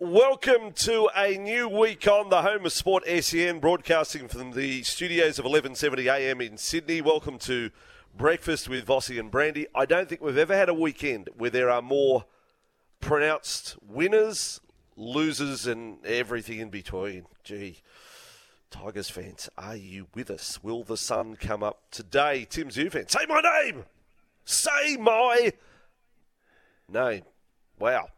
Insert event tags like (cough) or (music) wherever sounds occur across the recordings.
Welcome to a new week on the home of sport SEN, broadcasting from the studios of 1170 AM in Sydney. Welcome to breakfast with Vossi and Brandy. I don't think we've ever had a weekend where there are more pronounced winners, losers, and everything in between. Gee, Tigers fans, are you with us? Will the sun come up today? Tim Tszyu fan, say my name. Say my name. Wow.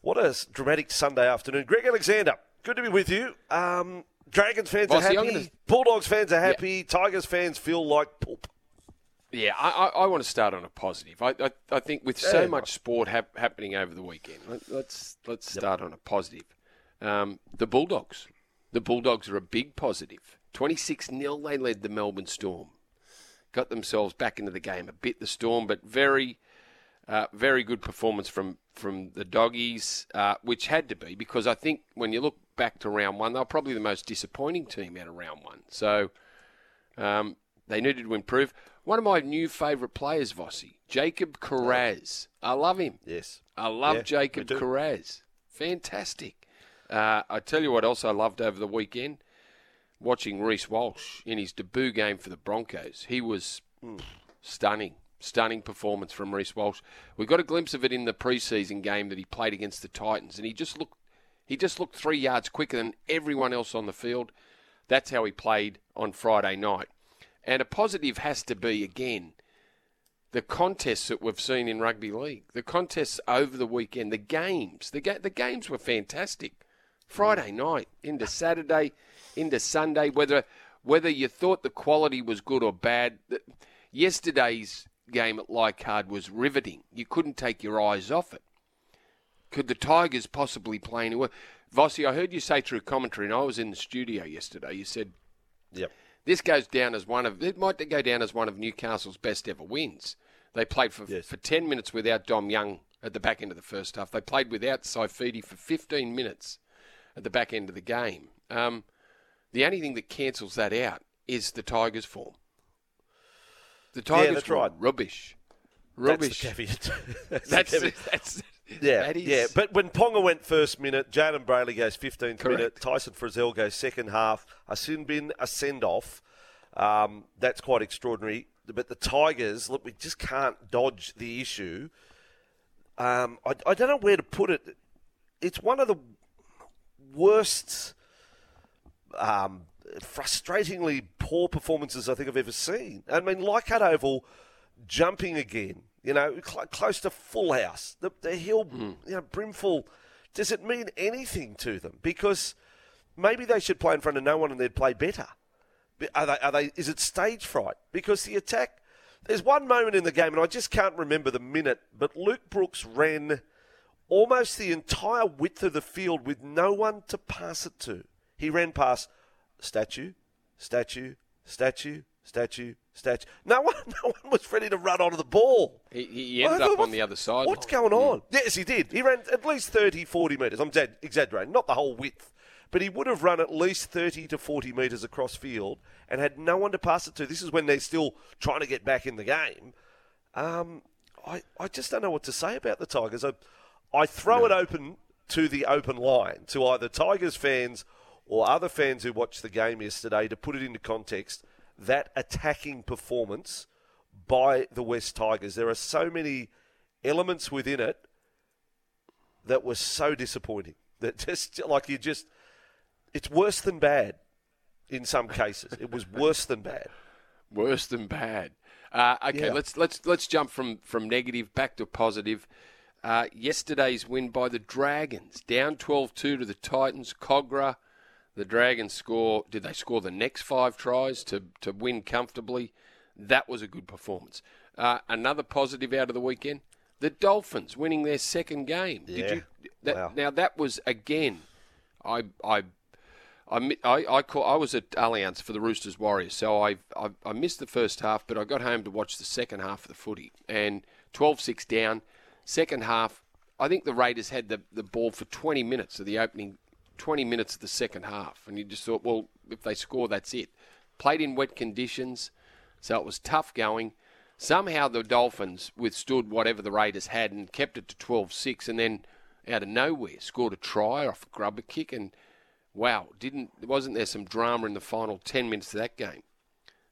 What a dramatic Sunday afternoon. Greg Alexander, good to be with you. Um, Dragons fans are happy. Gonna... Bulldogs fans are happy. Yeah. Tigers fans feel like poop. Yeah, I, I, I, want to start on a positive. I, I, I think with so yeah, much sport hap- happening over the weekend, let, us let's, let's start yep. on a positive. Um, the Bulldogs, the Bulldogs are a big positive. Twenty six 0 they led the Melbourne Storm, got themselves back into the game a bit. The Storm, but very uh, very good performance from from the doggies, uh, which had to be because I think when you look back to round one, they were probably the most disappointing team out of round one. So um, they needed to improve. One of my new favourite players, Vossi, Jacob Kiraz. I love him. Yes, I love yeah, Jacob Kiraz. Fantastic. Uh, I tell you what else I loved over the weekend. Watching Reece Walsh in his debut game for the Broncos. He was mm. stunning Stunning performance from Reece Walsh. We got a glimpse of it in the preseason game that he played against the Titans, and he just looked he just looked three yards quicker than everyone else on the field. That's how he played on Friday night. And a positive has to be again the contests that we've seen in rugby league, the contests over the weekend, the games. The ga- the games were fantastic. Friday night into Saturday, into Sunday. Whether whether you thought the quality was good or bad, yesterday's game at Leichhardt was riveting. You couldn't take your eyes off it. Could the Tigers possibly play anywhere? Vossi, I heard you say through commentary, and I was in the studio yesterday. You said, "Yep, this goes down as one of it might go down as one of Newcastle's best ever wins." They played for yes. for ten minutes without Dom Young at the back end of the first half. They played without Saifiti for fifteen minutes at the back end of the game. Um, the only thing that cancels that out is the Tigers' form. The Tigers yeah, that's right. rubbish. Rubbish. That's the caveat. that's, (laughs) that's, the that's yeah, that is... yeah. But when Ponga went first minute, Jayden Brailey goes 15th Correct. minute, Tyson Frizell goes second half, Asinbin a send off. Um, that's quite extraordinary. But the Tigers, look, we just can't dodge the issue. Um, I, I don't know where to put it. It's one of the worst um, frustratingly poor performances I think I've ever seen. I mean, Leichhardt Oval jumping again, you know, cl- close to full house. The, the hill, mm. you know, brimful. Does it mean anything to them? Because maybe they should play in front of no one and they'd play better. Are they, are they, is it stage fright? Because the attack, there's one moment in the game, and I just can't remember the minute, but Luke Brooks ran almost the entire width of the field with no one to pass it to. He ran past statue, statue, statue, statue, statue. No one, (laughs) no one was ready to run onto the ball. He, he ended up on the other side. What's going on? Yeah. Yes, he did. He ran at least 30, 40 metres. I'm exaggerating, not the whole width. But he would have run at least 30 to 40 metres across field and had no one to pass it to. This is when they're still trying to get back in the game. Um, I, I just don't know what to say about the Tigers. I, I throw no. it open to the open line to either Tigers fans or other fans who watched the game yesterday to put it into context, that attacking performance by the West Tigers. There are so many elements within it that were so disappointing. (laughs) That just like you just it's worse than bad in some cases. it was worse than bad. Worse than bad. Uh, okay, yeah. let's let's let's jump from from negative back to positive. Uh, yesterday's win by the Dragons, down 12-2 to the Titans. Kogarah the Dragons score. Did they score the next five tries to to win comfortably? That was a good performance. Uh, another positive out of the weekend. The Dolphins winning their second game. Yeah. Did you? That, Wow. Now that was again. I I. I, I, I, call, I was at Allianz for the Roosters Warriors, so I, I I missed the first half, but I got home to watch the second half of the footy. And 12 6 down, second half, I think the Raiders had the, the ball for 20 minutes of the opening, 20 minutes of the second half. And you just thought, well, if they score, that's it. Played in wet conditions, so it was tough going. Somehow the Dolphins withstood whatever the Raiders had and kept it to 12 6, and then out of nowhere scored a try off a grubber kick. And wow, didn't wasn't there some drama in the final 10 minutes of that game?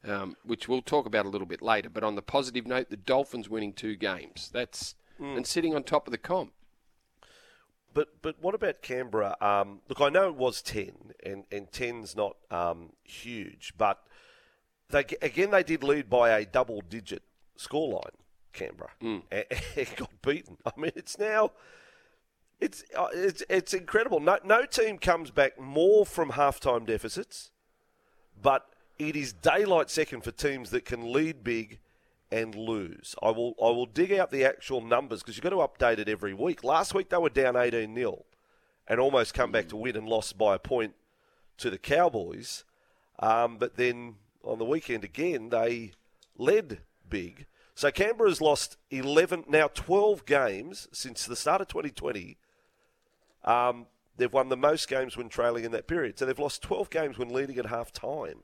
Um, which we'll talk about a little bit later. But on the positive note, the Dolphins winning two games. That's and sitting on top of the comp. But but what about Canberra? Um, look, I know it was ten, and and ten's not um, huge, but they again they did lead by a double-digit scoreline. Canberra and, (laughs) and got beaten. I mean, it's now it's uh, it's it's incredible. No no team comes back more from halftime deficits, but it is daylight second for teams that can lead big and lose. I will I will dig out the actual numbers because you've got to update it every week. Last week they were down 18 0 and almost come back to win and lost by a point to the Cowboys. Um, but then on the weekend again they led big. So Canberra's lost 11 now 12 games since the start of 2020. Um, they've won the most games when trailing in that period. So they've lost 12 games when leading at half time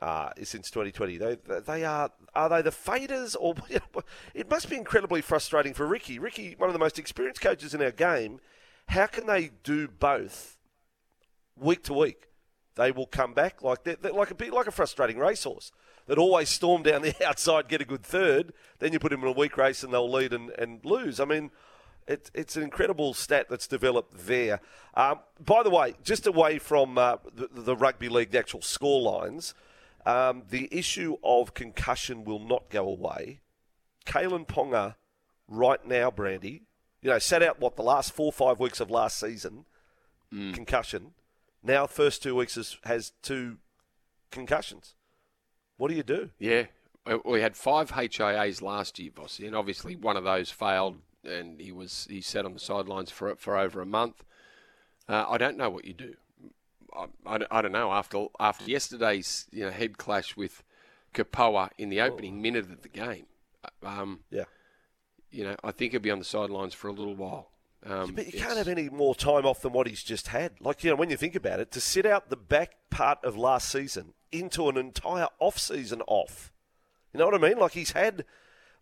uh, since 2020. They, they are are they the faders or (laughs) it must be incredibly frustrating for Ricky. Ricky, one of the most experienced coaches in our game. How can they do both week to week? They will come back like they're, they're like a bit like a frustrating racehorse that always storm down the (laughs) outside, get a good third, then you put them in a weak race and they'll lead and, and lose. I mean. It's, it's an incredible stat that's developed there. Um, by the way, just away from uh, the, the rugby league, the actual score lines, um, the issue of concussion will not go away. Kalyn Ponga, right now, Brandy, you know, sat out what the last four or five weeks of last season, concussion. Now, first two weeks has, has two concussions. What do you do? Yeah, we had five HIAs last year, Vossi, and obviously one of those failed, and he was he sat on the sidelines for for over a month. Uh, I don't know what you do. I, I, I don't know after after yesterday's you know head clash with Kapoa in the opening minute of the game. Um, Yeah. you know, I think he'll be on the sidelines for a little while. Um, But you it's- can't have any more time off than what he's just had. Like, you know, when you think about it, to sit out the back part of last season into an entire off season off. You know what I mean? Like he's had,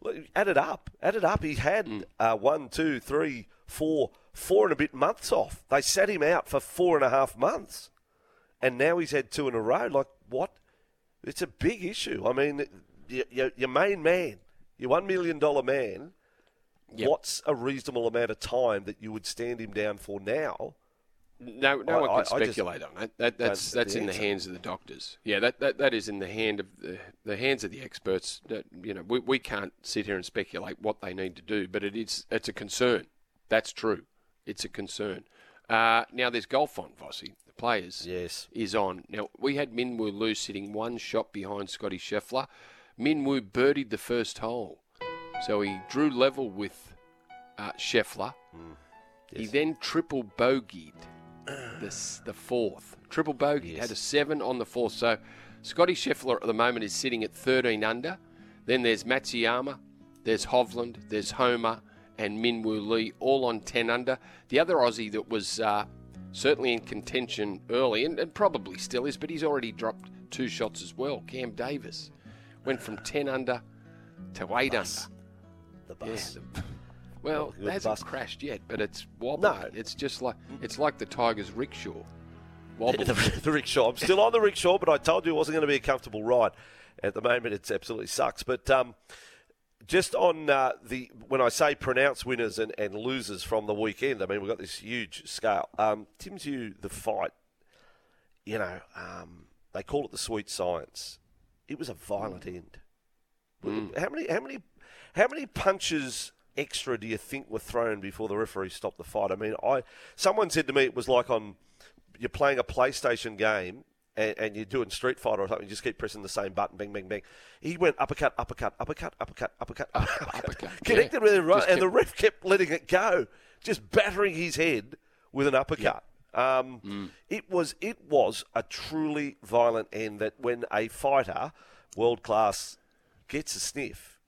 look, add it up, add it up. He had Mm. uh, one, two, three, four, four and a bit months off. They sat him out for four and a half months, and now he's had two in a row. Like what? It's a big issue. I mean, y- y- your main man, your one million dollar man. Yep. What's a reasonable amount of time that you would stand him down for now? No, no I- one can I speculate on it. That, that's that's the in the hands of the doctors. Yeah, that, that, that is in the hand of the, the hands of the experts. That, you know, we, we can't sit here and speculate what they need to do, but it is it's a concern. That's true. It's a concern. Uh, now there's golf on, Vossi. The players Yes. is on. Now we had Minwoo Lee sitting one shot behind Scotty Scheffler. Minwoo birdied the first hole, so he drew level with uh, Scheffler. He then triple bogeyed the, the fourth. Triple bogey. Had a seven on the fourth. So Scotty Scheffler at the moment is sitting at 13 under. Then there's Matsuyama, there's Hovland, there's Homa, and Minwoo Lee, all on 10 under. The other Aussie that was uh, certainly in contention early, and, and probably still is, but he's already dropped two shots as well. Cam Davis went from 10 under to 8 under. The Yeah, bus. the- well, it hasn't bus. crashed yet, but it's wobbly. No. It's just like it's like the Tigers' rickshaw. Wobbly. (laughs) the, the rickshaw. I'm still on the rickshaw, but I told you it wasn't going to be a comfortable ride. At the moment, it absolutely sucks. But um, just on uh, the when I say pronounce winners and, and losers from the weekend, I mean we've got this huge scale. Um, Tim's you the fight. You know, um, they call it the sweet science. It was a violent end. How many? How many? How many punches extra do you think were thrown before the referee stopped the fight? I mean, I someone said to me it was like on you're playing a PlayStation game and, and, you're doing Street Fighter or something, you just keep pressing the same button, bang, bang, bang. He went uppercut, uppercut, uppercut, uppercut, uppercut, uh, (laughs) uppercut. connected yeah. with it, right, Just and kept- the ref kept letting it go, just battering his head with an uppercut. Um, Mm. It was it was a truly violent end that when a fighter, world class, gets a sniff,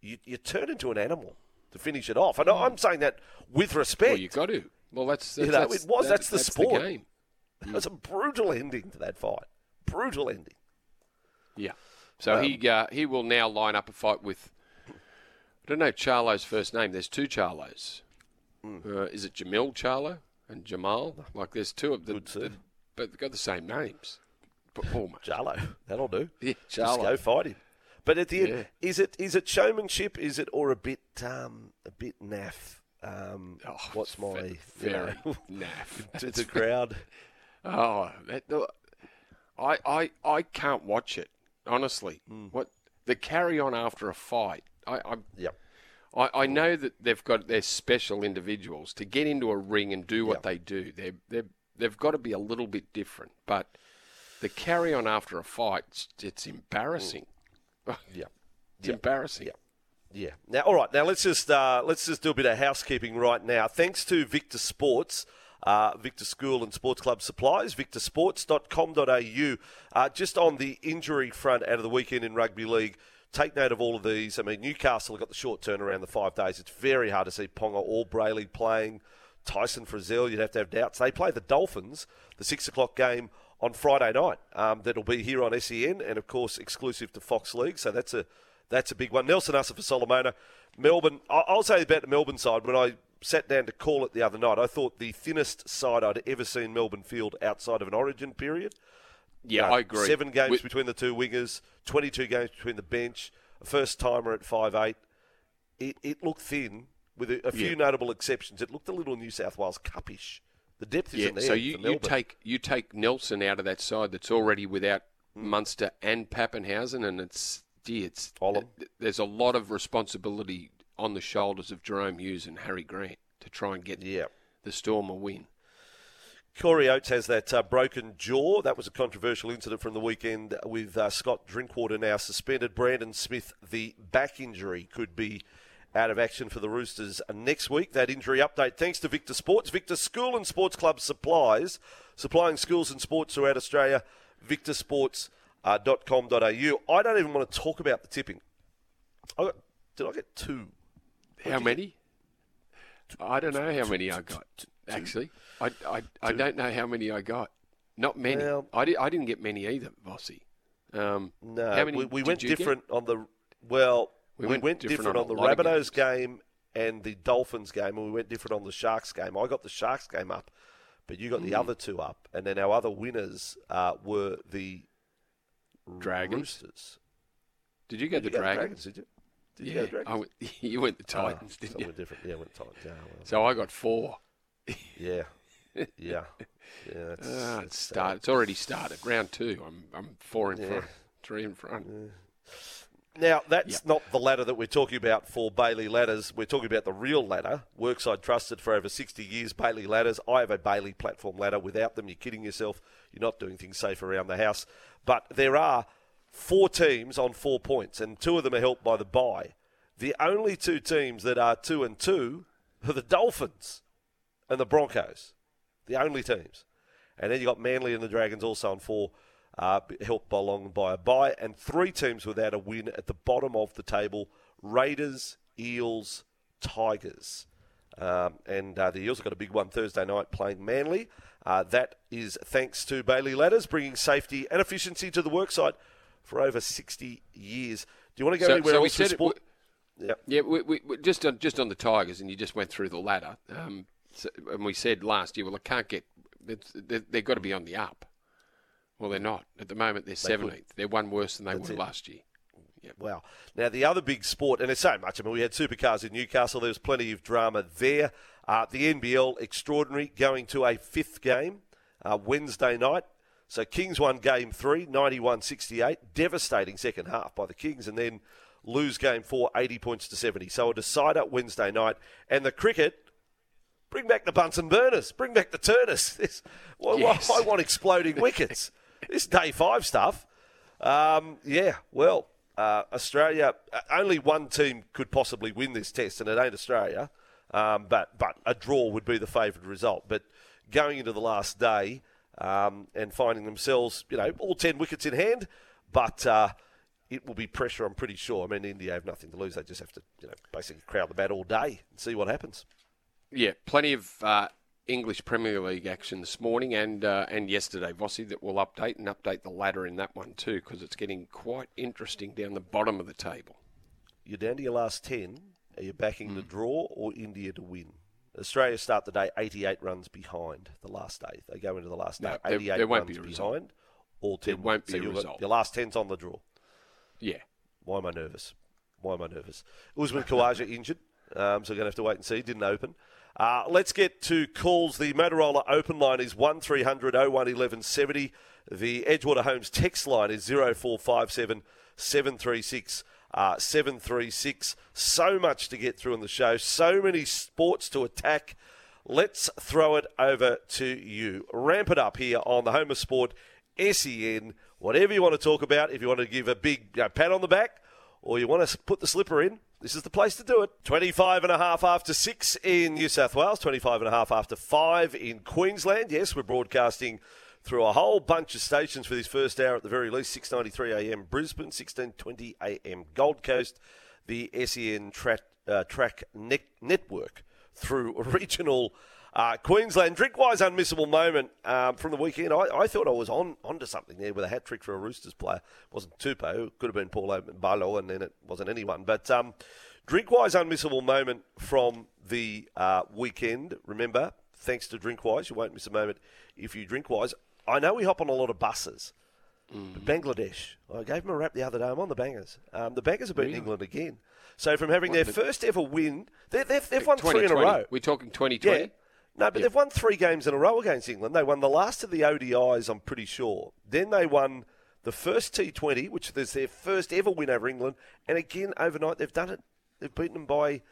you, you turn into an animal to finish it off. And I'm saying that with respect. Mm. Well, you got to. Well, that's, that's You know, that's- it was. that- That's the sport. game. It was a brutal ending to that fight. Brutal ending. Yeah. So Um, he uh, he will now line up a fight with. I don't know Charlo's first name. There's two Charlos. Hmm. Uh, is it Jamil Charlo and Jamal? Like there's two of them, Good too. but they've got the same names. But my, Jarlo, that'll do. Yeah, Just go fight him. But at the end, is it is it showmanship? Is it or a bit um, a bit naff? Um, Oh, what's my ve- you know, (laughs) naff. to the crowd? Oh, that, I, I, I can't watch it honestly. Hmm. What the carry on after a fight? I, I, Yep. I, I know that they've got their special individuals to get into a ring and do what Yep. they do. They they they've got to be a little bit different. But the carry on after a fight, it's, it's embarrassing. (laughs) Yeah. It's embarrassing. Yeah. Yeah. Now, all right. Now let's just uh, let's just do a bit of housekeeping right now. Thanks to Victor Sports, uh, Victor School and Sports Club Supplies, victorsports.com.au. Uh, just on the injury front out of the weekend in rugby league, take note of all of these. I mean, Newcastle have got the short turnaround, the five days. It's very hard to see Ponga or Brailey playing. Tyson Frizell, you'd have to have doubts. They play the Dolphins, the six o'clock game on Friday night. Um, that'll be here on SEN and, of course, exclusive to Fox League. So that's a that's a big one. Nelson Asofa-Solomona. Melbourne, I'll say about the Melbourne side, when I sat down to call it the other night, I thought the thinnest side I'd ever seen Melbourne field outside of an origin period. Yeah, I agree. Seven games With- between the two wingers, 22 games between the bench, a first timer at five eight. It, it looked thin, with a, a few Yeah. notable exceptions. It looked a little New South Wales cuppish. The depth isn't there. so you, you take you take Nelson out of that side that's already without Hmm. Munster and Papenhuyzen, and it's gee, it's Olam. th- there's a lot of responsibility on the shoulders of Jahrome Hughes and Harry Grant to try and get Yeah. the Storm a win. Corey Oates has that uh, broken jaw. That was a controversial incident from the weekend with uh, Scott Drinkwater now suspended. Brandon Smith, the back injury, could be out of action for the Roosters next week. That injury update thanks to Victor Sports. Victor School and Sports Club supplies, supplying schools and sports throughout Australia. victorsports.com.au. I don't even want to talk about the tipping. I got, did I get two? How many? I don't know how many I got. Actually, I, I, I don't know how many I got. Not many. Well- I, di- I didn't get many either, Vossi. Um, No, how many we, we went you get? different on the well. We, We went, went different, different on, on the Rabbitohs game and the Dolphins game, and we went different on the Sharks game. I got the Sharks game up, but you got Hmm. the other two up, and then our other winners uh, were the Dragons. Roosters. Did you get Did the you go the Dragons? Did you? Did yeah, you go Dragons? I went, (laughs) you went the Oh, Titans, so didn't you? different. Yeah, went Titans. Yeah, well, So I got four. (laughs) yeah, yeah, yeah. That's, Ah, that's it's start. It's already started. Round two. I'm I'm four in Yeah. front, three in front. Now, that's Yep. not the ladder that we're talking about for Bailey Ladders. We're talking about the real ladder. Workside trusted for over 60 years, Bailey Ladders. I have a Bailey platform ladder. Without them, you're kidding yourself. You're not doing things safe around the house. But there are four teams on four points, and two of them are helped by the bye. The only two teams that are two and two are the Dolphins and the Broncos. The only teams. And then you've got Manly and the Dragons also on four, uh, helped along by a bye, and three teams without a win at the bottom of the table: Raiders, Eels, Tigers. Um, and uh, the Eels have got a big one Thursday night playing Manly. Uh, that is thanks to Bailey Ladders, bringing safety and efficiency to the worksite for over 60 years. Do you want to go So- anywhere so we else for said it- sport? yeah. Yeah, we, we, we, just on, just on the Tigers, and you just went through the ladder. Um, so, and we said last year, well, it can't get. it's- they- They've got to be on the up. Well, they're not at the moment. They're could. seventeenth. They're one worse than they That's were it. last year. Wow. Now, the other big sport, and there's so much. I mean, we had supercars in Newcastle. There was plenty of drama there. Uh, the NBL, extraordinary, going to a fifth game uh, Wednesday night. So Kings won game three, 91 68. Devastating second half by the Kings, and then lose game four, 80 points to 70. So a decider Wednesday night. And the cricket, bring back the Bunsen burners, bring back the Turners. (laughs) This, why- Yes. I want exploding (laughs) wickets. this day five stuff. Um, yeah, well, uh, Australia, uh, only one team could possibly win this test, and it ain't Australia. Um, but but a draw would be the favoured result. But going into the last day um, and finding themselves, you know, all ten wickets in hand, but uh, it will be pressure. I'm pretty sure. I mean, India have nothing to lose. They just have to, you know, basically crowd the bat all day and see what happens. Yeah, plenty of uh, English Premier League action this morning and uh, and yesterday, Vossi, that we'll update and update the ladder in that one too, because it's getting quite interesting down the bottom of the table. You're down to your last 10. Are you backing mm. the draw or India to win? Australia start the day 88 runs behind the last day. They go into the last day no, 88 there, there runs behind. All 10. There won't be so a result. Your last 10's on the draw. Yeah. Why am I nervous? Why am I nervous? Usman Khawaja (laughs) injured, um, so we're going to have to wait and see. Didn't open. Uh, let's get to calls. The Motorola open line is 1300 01 1170. The Edgewater Homes text line is 0457 736 uh, 736. So much to get through in the show, so many sports to attack. Let's throw it over to you. Ramp it up here on the Home of Sport, SEN. Whatever you want to talk about, if you want to give a big you know, pat on the back or you want to put the slipper in, this is the place to do it. 25 and a half after 6 in New South Wales, 25 and a half after 5 in Queensland. Yes, we're broadcasting through a whole bunch of stations for this first hour at the very least 6.93 a.m. Brisbane, 16.20 a.m. Gold Coast, the SEN tra- uh, Track ne- Network through (laughs) regional uh, Queensland. Drinkwise unmissable moment um, from the weekend. I, I, thought I was on onto something there with a hat trick for a Roosters player. It wasn't Tupou, could have been Paulo Ballo, and then it wasn't anyone. But um, Drinkwise unmissable moment from the uh, weekend. Remember, thanks to Drinkwise, you won't miss a moment if you Drinkwise. I know we hop on a lot of buses. Mm. Bangladesh, I gave them a rap the other day. I'm on the bangers. Um, the bangers have beaten really? England again. So from having what, their the, first ever win, they, have they've won three in a row. We're talking 2020? Yeah. No, but yeah. they've won three games in a row against England. They won the last of the ODIs, I'm pretty sure. Then they won the first T20, which is their first ever win over England. And again, overnight, they've done it. They've beaten them by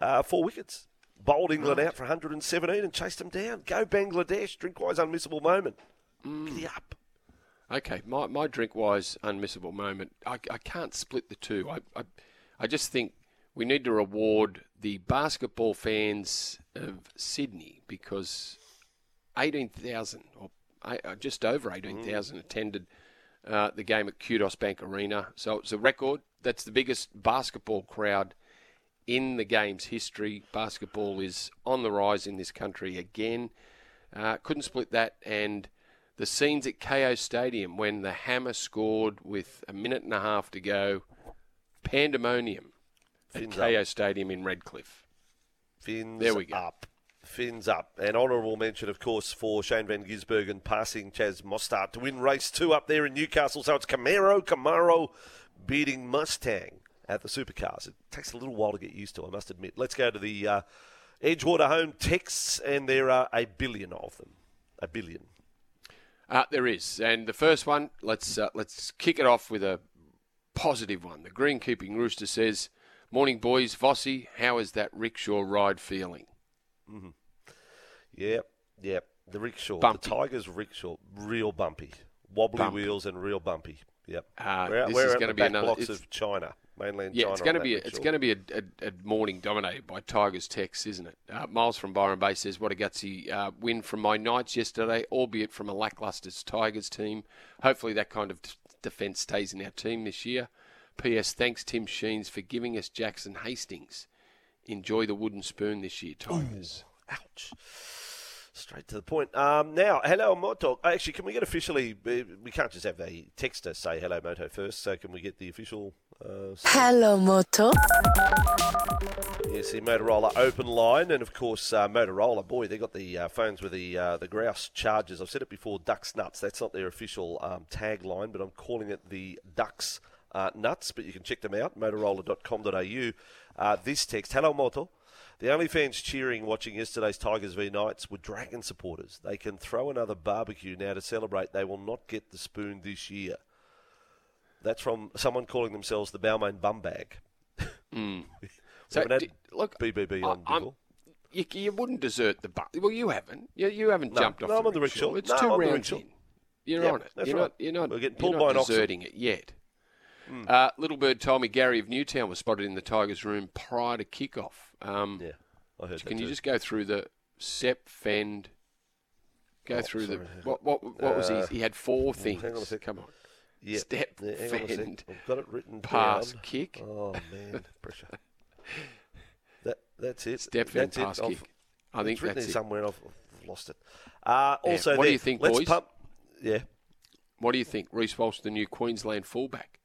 uh, four wickets. Bowled England right. out for 117 and chased them down. Go Bangladesh. Drink Drinkwise unmissable moment. Mm. Up. Okay, my, my drink wise unmissable moment. I, I can't split the two. I, I, I just think we need to reward the basketball fans of Sydney because 18,000 or uh, just over 18,000 mm. attended uh, the game at Kudos Bank Arena. So it's a record. That's the biggest basketball crowd in the game's history. Basketball is on the rise in this country again. Uh, couldn't split that. And the scenes at Kayo Stadium when the Hammer scored with a minute and a half to go, pandemonium Fins at Kayo up. Stadium in Redcliffe. Fins there we go. up. Fins up. An honourable mention, of course, for Shane Van Gisbergen passing Chaz Mostert to win race two up there in Newcastle. So it's Camaro, Camaro beating Mustang at the supercars. It takes a little while to get used to, I must admit. Let's go to the uh, Edgewater home texts, and there are a billion of them. A billion. Uh, there is, and the first one, let's uh, let's kick it off with a positive one. The greenkeeping rooster says, "Morning, boys. Vossi, how is that rickshaw ride feeling?" Mm-hmm. Yep, yep. The rickshaw, bumpy. the Tigers rickshaw, real bumpy, wobbly bumpy. wheels and real bumpy. Yep. Uh, we're, this we're is going to be another blocks of China mainland yeah, China. it's going to be a, it's going to be a, a, a, morning dominated by Tigers Tex, isn't it? Uh, Miles from Byron Bay says, "What a gutsy uh, win from my Knights yesterday, albeit from a lacklustre Tigers team. Hopefully that kind of defence stays in our team this year." P.S. Thanks Tim Sheens for giving us Jackson Hastings. Enjoy the wooden spoon this year, Tigers. Ooh, ouch. Straight to the point. Um, now, hello, Moto. Actually, can we get officially? We can't just have a texter say hello, Moto first. So, can we get the official? Uh, hello, Moto. Yes, the Motorola open line, and of course, uh, Motorola. Boy, they got the uh, phones with the uh, the grouse charges. I've said it before. Ducks nuts. That's not their official um, tagline, but I'm calling it the Ducks uh, nuts. But you can check them out. Motorola.com.au. Uh, this text: Hello, Moto. The only fans cheering watching yesterday's Tigers v Knights were Dragon supporters. They can throw another barbecue now to celebrate. They will not get the spoon this year. That's from someone calling themselves the Balmain Bum Bag. Mm. (laughs) so, d- look, BBB on I, you, you, wouldn't desert the bum. Well, you haven't. You, you haven't no, jumped off no, the I'm on the rickshaw. It's no, two I'm rounds in. You're Yep, on it. that's you're right. not. You're not. We're getting pulled by an oxen. deserting it yet. Uh, Little Bird told me Gary of Newtown was spotted in the Tigers' room prior to kickoff. Um, Yeah, I heard that Can you just go through the Sep Fend? Go Oh, through sorry. the what? What? What was Uh, he? He had four things. hang on a sec. Come on. Yeah, Step, yeah, hang on a sec. fend, I've got it written pass, down. kick. Oh man, (laughs) pressure. That that's it. Step, fend, that's it. pass, I've- kick. I think written that's it. somewhere. and I've, I've lost it. Uh, Yeah, also, what do you think, let's boys? Pump, yeah, What do you think, Reece Walsh, the new Queensland fullback?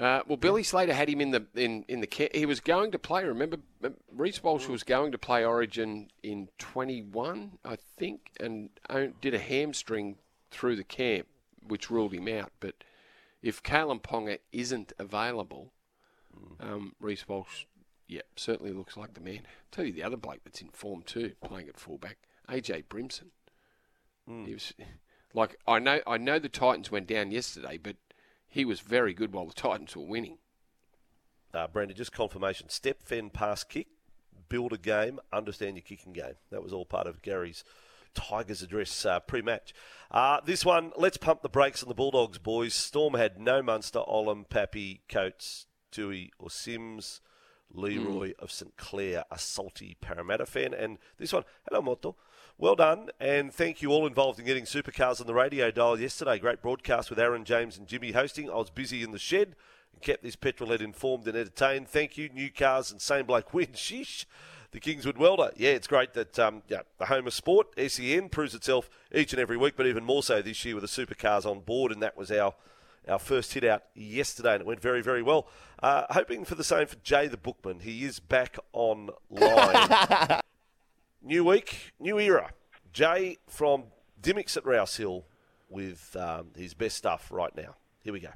Uh, well, Billy Slater had him in the in in the he was going to play. Remember, Reece Walsh was going to play Origin in 21, I think, and did a hamstring through the camp, which ruled him out. But if Kalyn Ponga isn't available, um, Reece Walsh, yeah, certainly looks like the man. tell you the other bloke that's in form too, playing at fullback, AJ Brimson. He was (laughs) like I know I know the Titans went down yesterday, but he was very good while the Titans were winning. uh, Brandon, just confirmation. Step, fend, pass, kick, build a game, understand your kicking game. That was all part of Gary's Tigers address uh, pre-match. Uh, this one, let's pump the brakes on the Bulldogs, boys. Storm had no Munster, Ollam, Pappy, Coates, Dewey, or Sims. Leroy of St Clair, a salty Parramatta fan. And this one, hello Moto. Well done, and thank you all involved in getting supercars on the radio dial yesterday. Great broadcast with Aaron, James, and Jimmy hosting. I was busy in the shed and kept this petrolhead informed and entertained. Thank you, new cars and same bloke win. (laughs) Sheesh. The Kingswood Welder. Yeah, it's great that um, yeah, the home of sport, SEN, proves itself each and every week, but even more so this year with the supercars on board, and that was our our first hit out yesterday, and it went very, very well. Uh, hoping for the same for Jay the Bookman. He is back online. (laughs) new week, new era. Jay from Dimmicks at Rouse Hill with um, his best stuff right now. Here we go.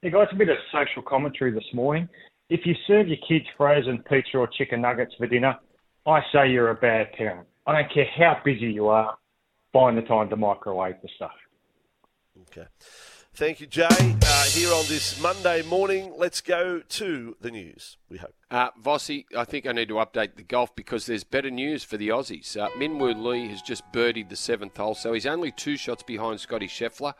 Hey guys, a bit of social commentary this morning. If you serve your kids frozen pizza or chicken nuggets for dinner, I say you're a bad parent. I don't care how busy you are, find the time to microwave the stuff. Okay. Thank you, Jay. Uh, here on this Monday morning, let's go to the news, we hope. Uh, Vossi, I think I need to update the golf because there's better news for the Aussies. Uh, Minwoo Lee has just birdied the seventh hole, so he's only two shots behind Scotty Scheffler.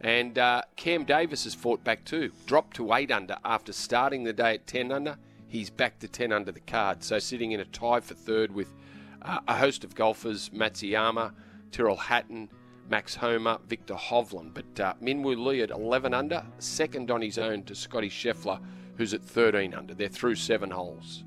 And uh, Cam Davis has fought back too. Dropped to 8 under after starting the day at 10 under. He's back to 10 under the card. So sitting in a tie for third with uh, a host of golfers Matsuyama, Tyrrell Hatton, Max Homa, Viktor Hovland. But uh, Minwoo Lee at 11 under, second on his own to Scotty Scheffler, who's at 13 under. They're through seven holes.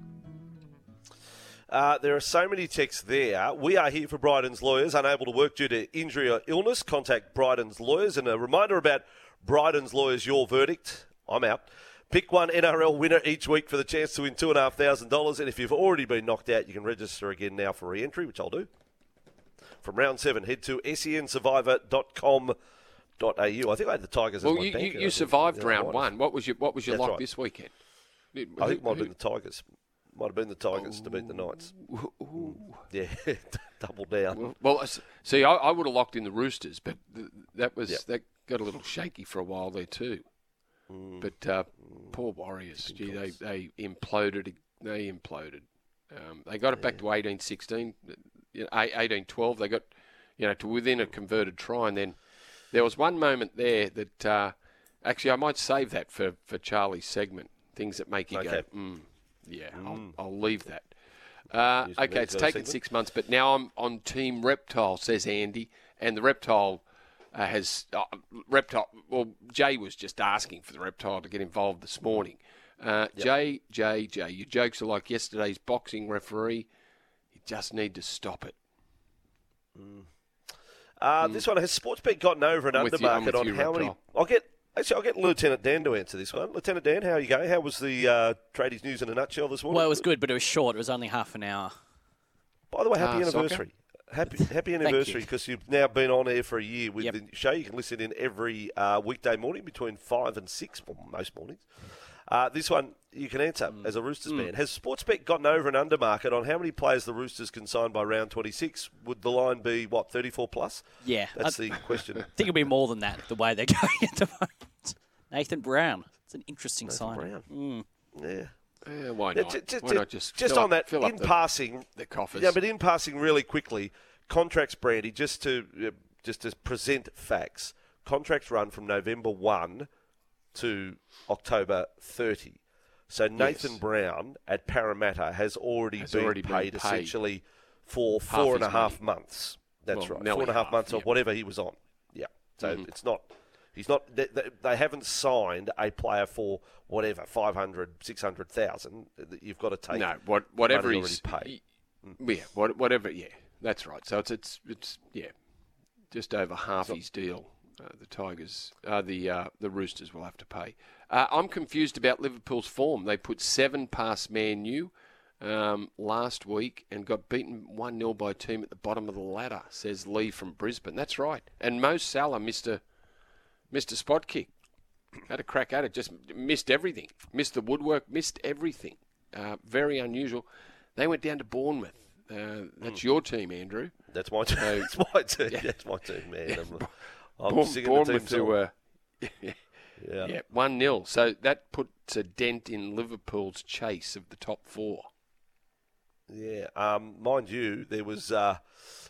Uh, there are so many texts there. We are here for Bryden's lawyers, unable to work due to injury or illness. Contact Bryden's lawyers. And a reminder about Bryden's lawyers, your verdict. I'm out. Pick one NRL winner each week for the chance to win $2,500. And if you've already been knocked out, you can register again now for re entry, which I'll do. From round seven, head to sensurvivor.com.au. I think I had the Tigers as Well, you, you, you survived round one. What was your What was your That's lock right. this weekend? I think it might have been the Tigers. Might have been the Tigers to beat the Knights. Yeah, (laughs) double down. Well, see, I, I would have locked in the Roosters, but th- that was Yep. that got a little shaky for a while there too. But uh, poor Warriors, gee, they, they imploded. They imploded. Um, they got it back to 18-16, you know, 18-12. They got you know to within a converted try, and then there was one moment there that uh, actually I might save that for for Charlie's segment. Things that make you Okay. go, mm, yeah, I'll, I'll leave that. Uh, okay, it's taken segment. six months, but now I'm on Team Reptile, says Andy, and the Reptile uh, has uh, Reptile. Well, Jay was just asking for the Reptile to get involved this morning. Uh, Jay, Jay, Jay, your jokes are like yesterday's boxing referee. You just need to stop it. Uh, This one has Sportsbet gotten over an I'm with you- I'm undermarket on how many? I'll get actually I'll get Lieutenant Dan to answer this one. Lieutenant Dan, how are you going? How was the uh, tradies news in a nutshell this morning? Well, it was good, but it was short. It was only half an hour. By the way, happy soccer? anniversary. Happy (laughs) happy anniversary you. because you've now been on air for a year with Yep. the show. You can listen in every uh, weekday morning between five and six, well, most mornings. Uh, this one you can answer Mm. as a Roosters fan. Has Sportsbet gotten over an undermarket on how many players the Roosters can sign by round 26? Would the line be, what, 34 plus? Yeah, That's I the (laughs) question. I think it'll be more than that. The way they're (laughs) going at the moment. Nathan Brown. It's an interesting sign. Brown. Mm. Yeah. Yeah, why not? ju- ju- why not just just on up- that, fill up in the, passing, the coffers? yeah, but in passing, really quickly, contracts, Brandy, just to uh, just to present facts. Contracts run from November 1 to October 30. So Nathan Yes. Brown at Parramatta has already Has been already been paid paid. essentially for Half four and a half money. months. That's Well, right, four and a half half, months yeah. of whatever he was on. Yeah, so Mhm. it's not. He's not. They, they, haven't signed a player for whatever 500, 600,000. You've got to take. No, what, whatever he's paid. y- Yeah, what, whatever. Yeah, that's right. So it's it's it's yeah, just over half his deal. Uh, the Tigers, uh, the uh, the Roosters will have to pay. Uh, I'm confused about Liverpool's form. They put seven past Man U um, last week and got beaten one 0 by a team at the bottom of the ladder. Says Lee from Brisbane. That's right. And Mo Salah missed a missed a spot kick. Had a crack at it, just missed everything. Missed the woodwork, missed everything. Uh, very unusual. They went down to Bournemouth. Uh, that's your team, Andrew. That's my team. So- (laughs) That's my team. That's my team, man. (laughs) I'm, I'm Bourne- the team Bournemouth song. who were yeah. yeah one 0 So that puts a dent in Liverpool's chase of the top four. Yeah, um, mind you, there was uh,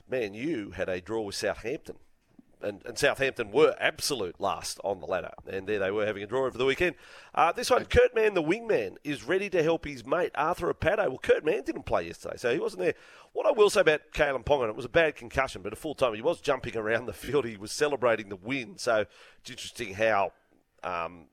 Man U had a draw with Southampton, and, and Southampton were absolute last on the ladder, and there they were having a draw over the weekend. Uh, this one, Kurt Mann, the wingman, is ready to help his mate Arthur Apato. Well, Kurt Mann didn't play yesterday, so he wasn't there. What I will say about Kalyn Ponga, it was a bad concussion, but a full time he was jumping around the field. He was celebrating the win, so it's interesting how. Um,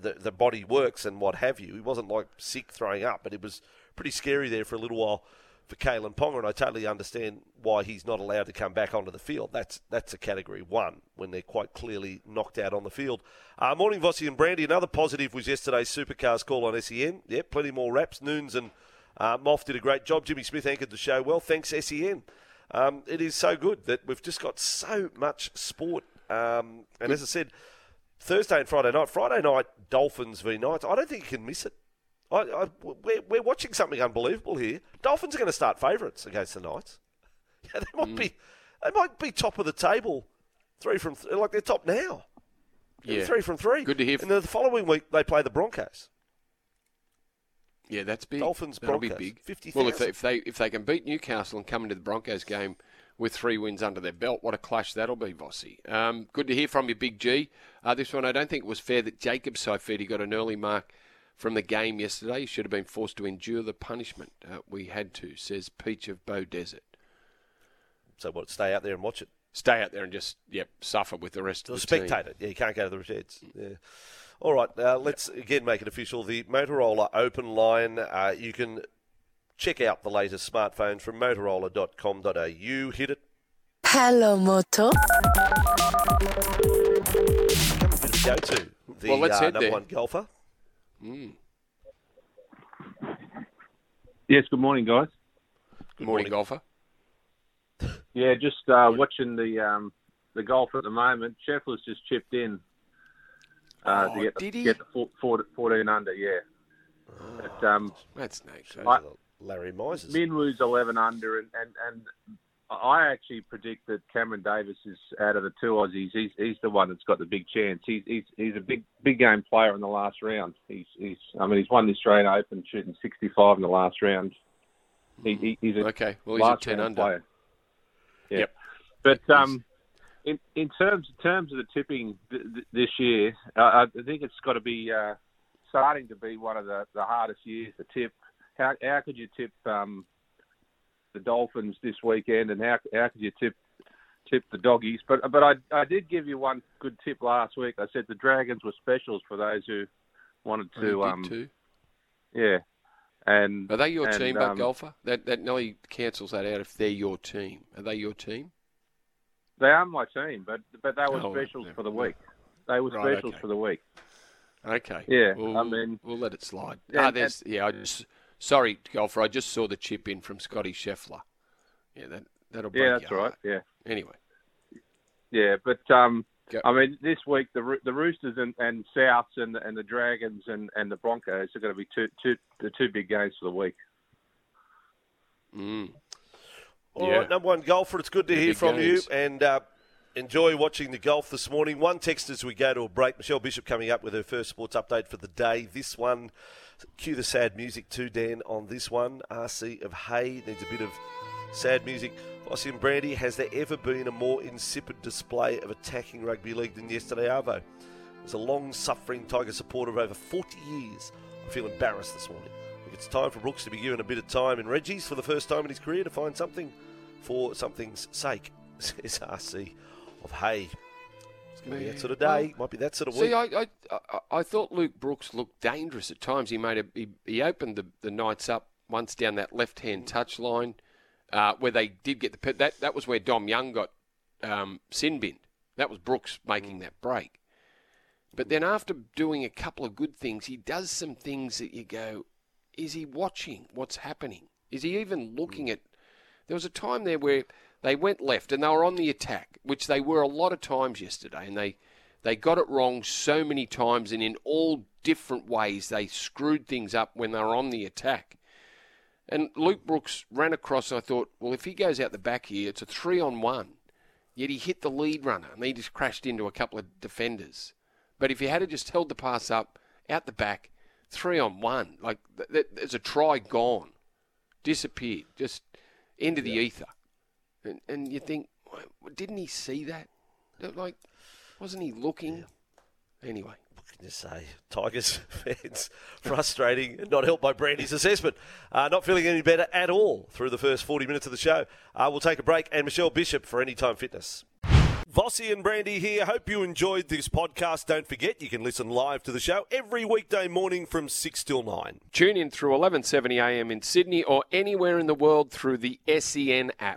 the the body works and what have you. He wasn't like sick throwing up, but it was pretty scary there for a little while for Kalyn Ponga, and I totally understand why he's not allowed to come back onto the field. That's that's a category one when they're quite clearly knocked out on the field. Uh, morning, Vossi and Brandy. Another positive was yesterday's Supercars call on SEN. Yep, plenty more raps. Noons and uh, Moff did a great job. Jimmy Smith anchored the show well. Thanks, SEN. Um, it is so good that we've just got so much sport. Um, and as I said, Thursday and Friday night. Friday night, Dolphins v Knights. I don't think you can miss it. I, I, we're, we're watching something unbelievable here. Dolphins are going to start favourites against the Knights. (laughs) Yeah, they might be. They might be top of the table, three from th- like they're top now. Yeah. three from three. Good to hear. And then the following week they play the Broncos. Yeah, that's big. Dolphins, That'll be Broncos, big. 50,000. well, if they, if they if they can beat Newcastle and come into the Broncos game with three wins under their belt, what a clash that'll be, Vossi. Um, good to hear from you, Big G. Uh, this one, I don't think it was fair that Jacob Saifiti got an early mark from the game yesterday. You should have been forced to endure the punishment. Uh, we had to, says Peach of Bow Desert. So what? Stay out there and watch it. Stay out there and just yep suffer with the rest The of the team. spectator. Yeah, you can't go to the sheds. Yeah. All right, uh, let's again make it official. The Motorola Open Line. Uh, you can check out the latest smartphones from Motorola.com.au. Hit it. Hello, Moto. Come a bit of go to the Well, let's uh, head number there. one golfer. Mm. Yes, good morning, guys. Good morning, morning. golfer. Yeah, just uh, watching the um, the golf at the moment. Scheffler's just chipped in uh, Oh, to get the, did he? get the four, four, 14 under. Yeah, but, um, That's no Shows I- you the Larry Misers. Minwoo's 11 under, and, and, and I actually predict that Cameron Davis is out of the two Aussies. He's he's the one that's got the big chance. He's he's, he's a big big game player in the last round. He's he's I mean he's won the Australian Open shooting 65 in the last round. He, he, he's a Okay, well he's a last ten under. player. Yeah. Yep. But um, in in terms terms of the tipping th- th- this year, uh, I think it's got to be uh, starting to be one of the, the hardest years to tip. How how could you tip um, the Dolphins this weekend, and how how could you tip tip the doggies? But but I I did give you one good tip last week. I said the Dragons were specials for those who wanted Oh, to did um too. yeah. And Are they your and, team, but um, golfer? That that Nelly cancels that out if they're your team. Are they your team? They are my team, but but they were Oh, specials for the week. They were Right, specials okay. for the week. Okay. Yeah, We'll, I mean- we'll let it slide. Yeah, ah, and- yeah. I just sorry, golfer. I just saw the chip in from Scotty Scheffler. Yeah, that that'll break Yeah, that's your right. heart. Yeah, Anyway, yeah, but um, Go. I mean, this week the the Roosters and, and Souths and and the Dragons and, and the Broncos are going to be two two the two big games for the week. mm. All Yeah. right, number one golfer, it's good to The hear from games. you and uh, enjoy watching the golf this morning. One text as we go to a break. Michelle Bishop coming up with her first sports update for the day. This one, cue the sad music too, Dan, on this one. RC of Hay needs a bit of sad music. Vossi and Brandy, has there ever been a more insipid display of attacking rugby league than yesterday, Arvo? As a long suffering Tiger supporter of over 40 years, I feel embarrassed this morning. It's time for Brooks to be given a bit of time in Reggie's for the first time in his career to find something for something's sake, (laughs) says RC of Hay. It's going to be that sort of day. Might be that sort of week. See, I, I, I, I thought Luke Brooks looked dangerous at times. He made a he, he opened the, the Knights up once down that left hand touch line, uh, where they did get the that that was where Dom Young got um, sin binned. That was Brooks making that break. But then after doing a couple of good things, he does some things that you go, is he watching what's happening? Is he even looking at? There was a time there where they went left and they were on the attack, which they were a lot of times yesterday, and they they got it wrong so many times, and in all different ways they screwed things up when they were on the attack. And Luke Brooks ran across. And I thought, well, if he goes out the back here, it's a three on one. Yet he hit the lead runner, and he just crashed into a couple of defenders. But if he had just held the pass up out the back, three on one, like th- th- there's a try gone, disappeared, just into the ether. And, and you think, didn't he see that? Like, wasn't he looking? Anyway, What can you say? Tigers fans (laughs) frustrating and not helped by Brandy's assessment. Uh, not feeling any better at all through the first 40 minutes of the show. Uh, we'll take a break and Michelle Bishop for Anytime Fitness. Vossi and Brandy here. Hope you enjoyed this podcast. Don't forget you can listen live to the show every weekday morning from 6 till 9. tune in through 11:70 a.m. in Sydney or anywhere in the world through the SEN app.